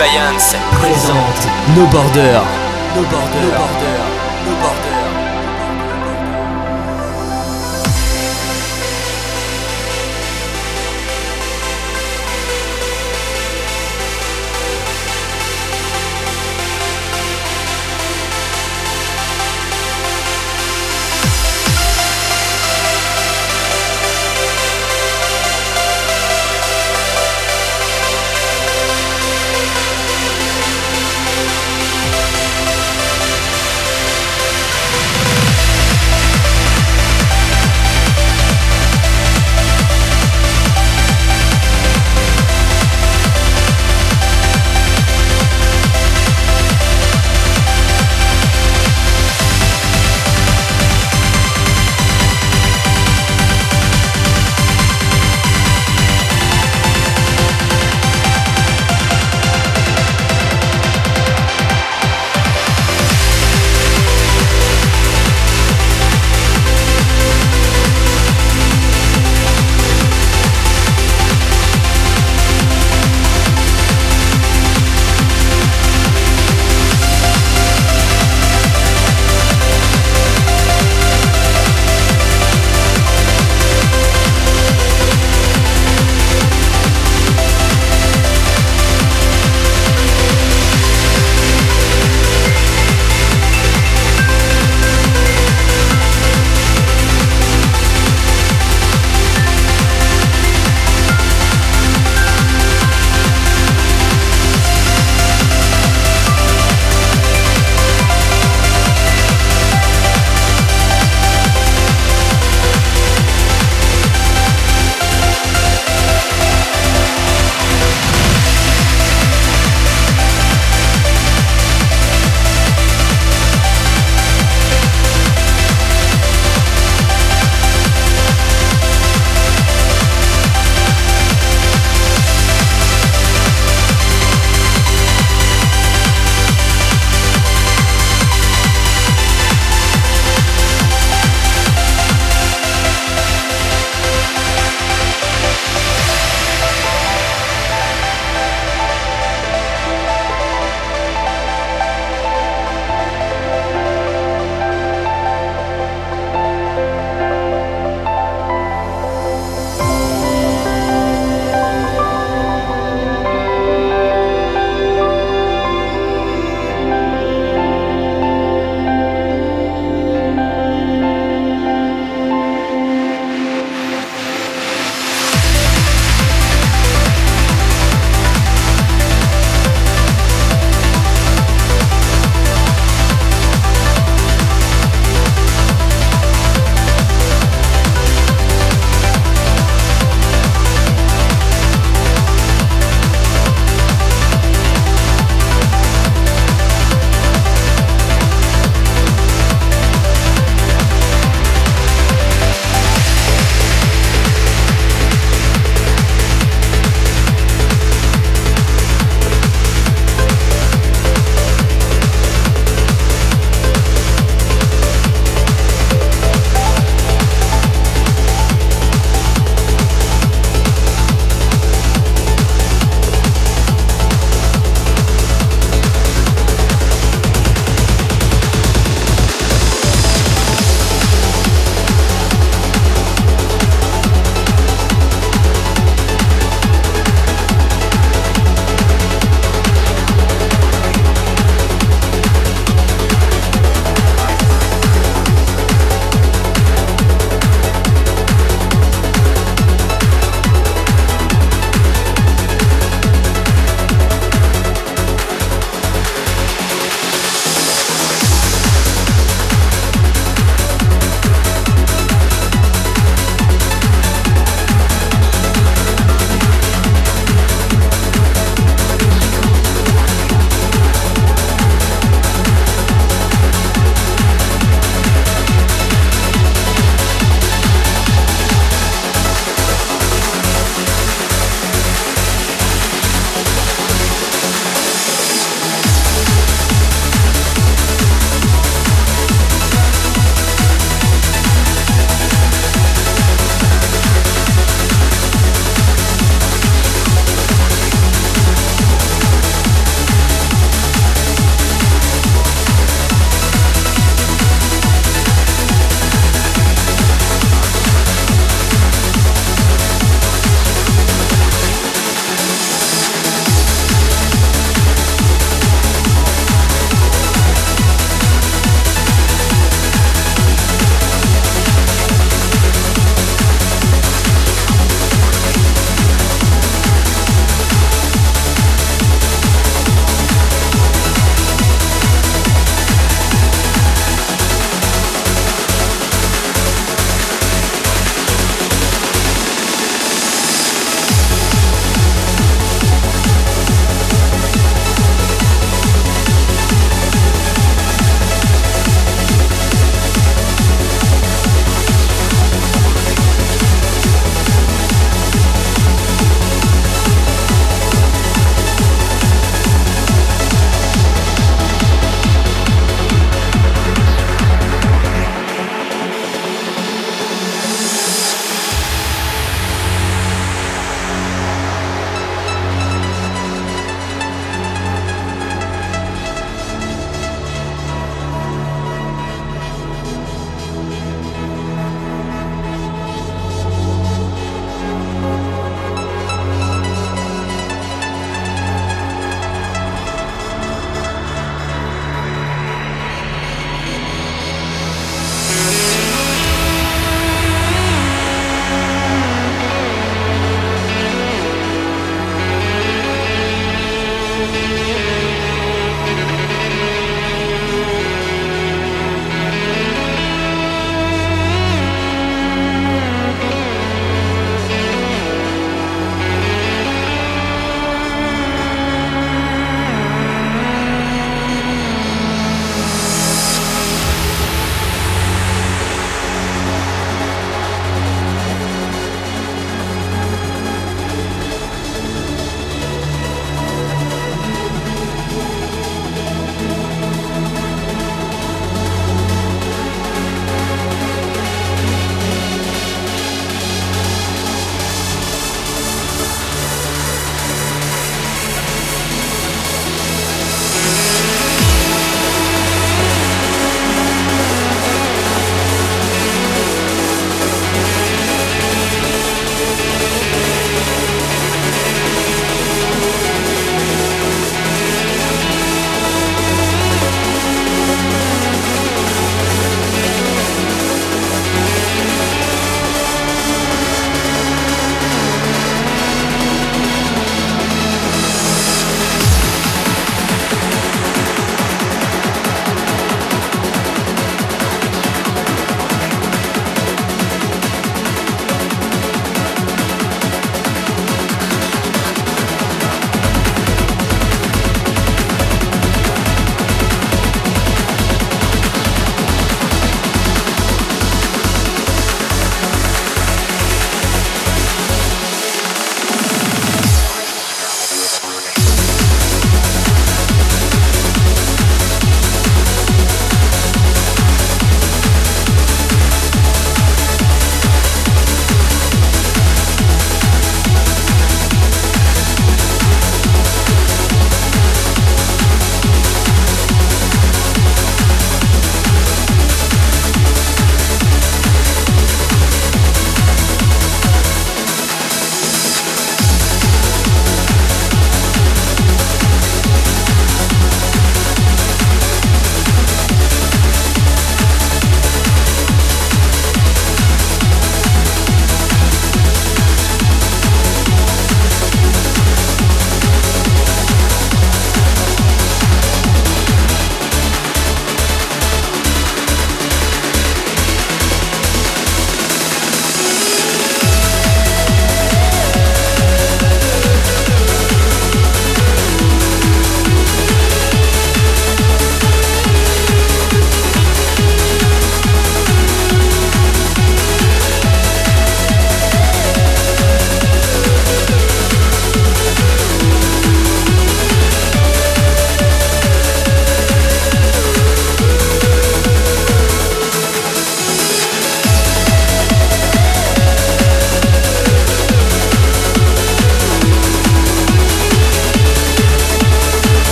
Bayans présente No Border. No Border. No Border.